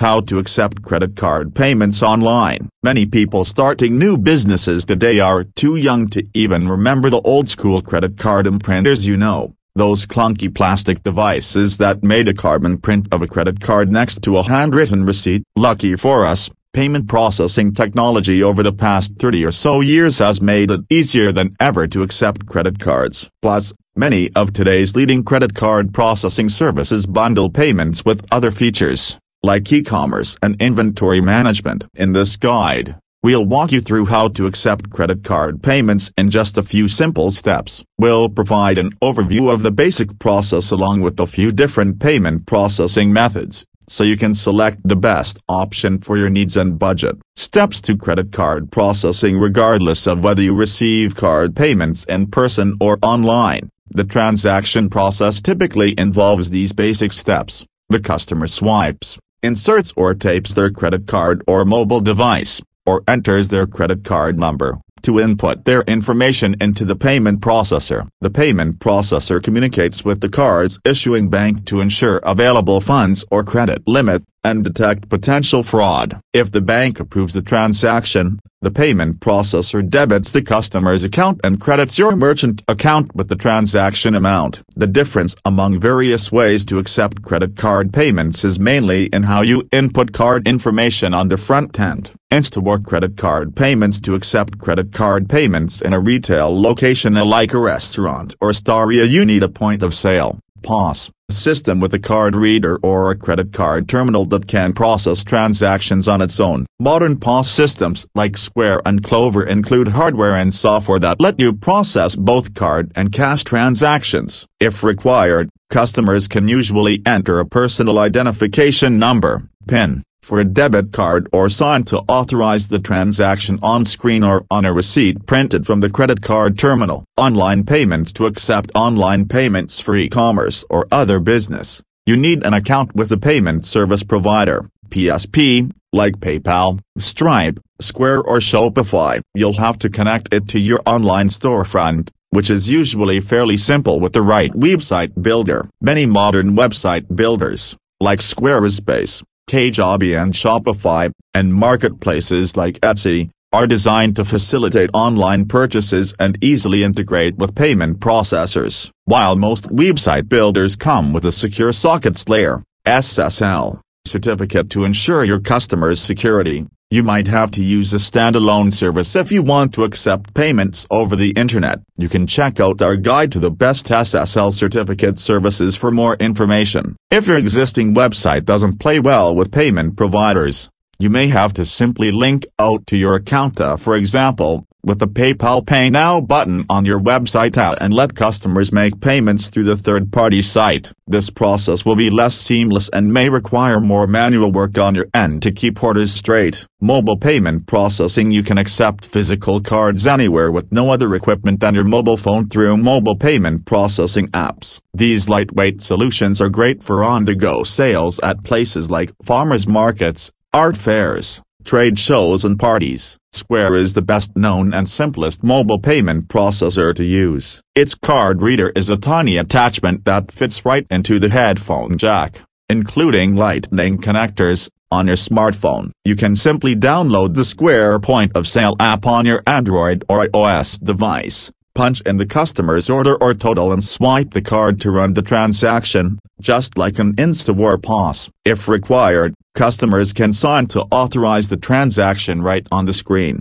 How to accept credit card payments online. Many people starting new businesses today are too young to even remember the old school credit card imprinters you know. Those clunky plastic devices that made a carbon print of a credit card next to a handwritten receipt. Lucky for us, payment processing technology over the past 30 or so years has made it easier than ever to accept credit cards. Plus, many of today's leading credit card processing services bundle payments with other features like e-commerce and inventory management. In this guide, we'll walk you through how to accept credit card payments in just a few simple steps. We'll provide an overview of the basic process along with a few different payment processing methods, so you can select the best option for your needs and budget. Steps to credit card processing regardless of whether you receive card payments in person or online. The transaction process typically involves these basic steps. The customer swipes, inserts or tapes their credit card or mobile device, or enters their credit card number, to input their information into the payment processor. The payment processor communicates with the card's issuing bank to ensure available funds or credit limit, and detect potential fraud. If the bank approves the transaction, the payment processor debits the customer's account and credits your merchant account with the transaction amount. The difference among various ways to accept credit card payments is mainly in how you input card information on the front end. In-store credit card payments to accept credit card payments in a retail location like a restaurant or Staria you need a point of sale POS, system with a card reader or a credit card terminal that can process transactions on its own. Modern POS systems like Square and Clover include hardware and software that let you process both card and cash transactions. If required, customers can usually enter a personal identification number, PIN, for a debit card or sign to authorize the transaction on screen or on a receipt printed from the credit card terminal. Online payments to accept online payments for e-commerce or other business. You need an account with a payment service provider, PSP, like PayPal, Stripe, Square or Shopify. You'll have to connect it to your online storefront, which is usually fairly simple with the right website builder. Many modern website builders, like Squarespace, Kajabi and Shopify, and marketplaces like Etsy, are designed to facilitate online purchases and easily integrate with payment processors. While most website builders come with a secure sockets layer, SSL, certificate to ensure your customer's security, you might have to use a standalone service if you want to accept payments over the internet. You can check out our guide to the best SSL certificate services for more information. If your existing website doesn't play well with payment providers, you may have to simply link out to your account, uh, for example, with the PayPal Pay Now button on your website and let customers make payments through the third-party site. This process will be less seamless and may require more manual work on your end to keep orders straight. Mobile payment processing You can accept physical cards anywhere with no other equipment than your mobile phone through mobile payment processing apps. These lightweight solutions are great for on-the-go sales at places like farmers markets, art fairs, trade shows and parties. Square is the best known and simplest mobile payment processor to use. Its card reader is a tiny attachment that fits right into the headphone jack, including lightning connectors, on your smartphone. You can simply download the Square Point of Sale app on your Android or iOS device punch in the customer's order or total and swipe the card to run the transaction, just like an in-store POS. If required, customers can sign to authorize the transaction right on the screen.